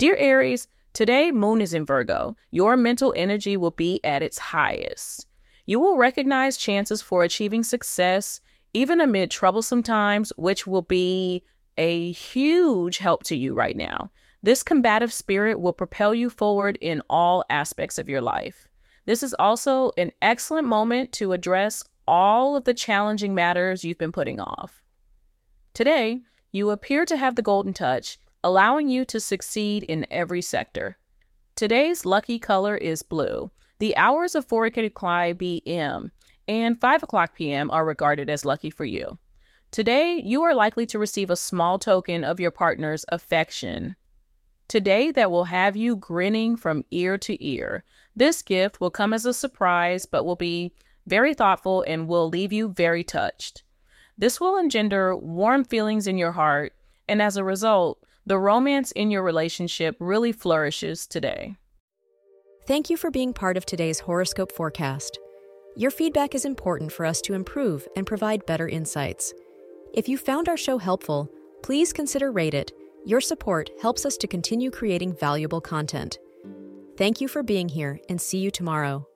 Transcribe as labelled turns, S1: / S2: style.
S1: Dear Aries, today moon is in Virgo. Your mental energy will be at its highest. You will recognize chances for achieving success even amid troublesome times, which will be a huge help to you right now. This combative spirit will propel you forward in all aspects of your life. This is also an excellent moment to address all of the challenging matters you've been putting off. Today, you appear to have the golden touch, allowing you to succeed in every sector. Today's lucky color is blue. The hours of 4 o'clock p.m. and 5 o'clock p.m. are regarded as lucky for you. Today, you are likely to receive a small token of your partner's affection today that will have you grinning from ear to ear. This gift will come as a surprise, but will be very thoughtful and will leave you very touched. This will engender warm feelings in your heart, and as a result, the romance in your relationship really flourishes today.
S2: Thank you for being part of today's horoscope forecast. Your feedback is important for us to improve and provide better insights. If you found our show helpful, please consider rate it your support helps us to continue creating valuable content. Thank you for being here and see you tomorrow.